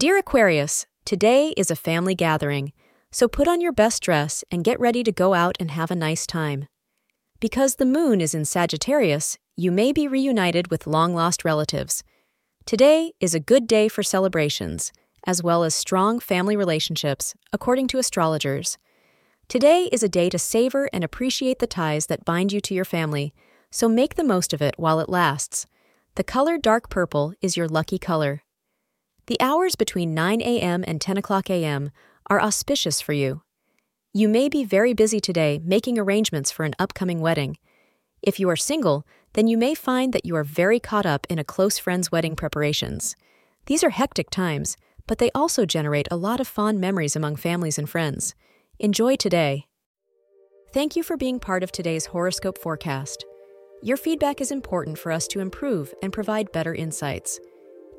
Dear Aquarius, today is a family gathering, so put on your best dress and get ready to go out and have a nice time. Because the moon is in Sagittarius, you may be reunited with long lost relatives. Today is a good day for celebrations, as well as strong family relationships, according to astrologers. Today is a day to savor and appreciate the ties that bind you to your family, so make the most of it while it lasts. The color dark purple is your lucky color. The hours between 9 a.m. and 10 o'clock a.m. are auspicious for you. You may be very busy today making arrangements for an upcoming wedding. If you are single, then you may find that you are very caught up in a close friend's wedding preparations. These are hectic times, but they also generate a lot of fond memories among families and friends. Enjoy today. Thank you for being part of today's horoscope forecast. Your feedback is important for us to improve and provide better insights.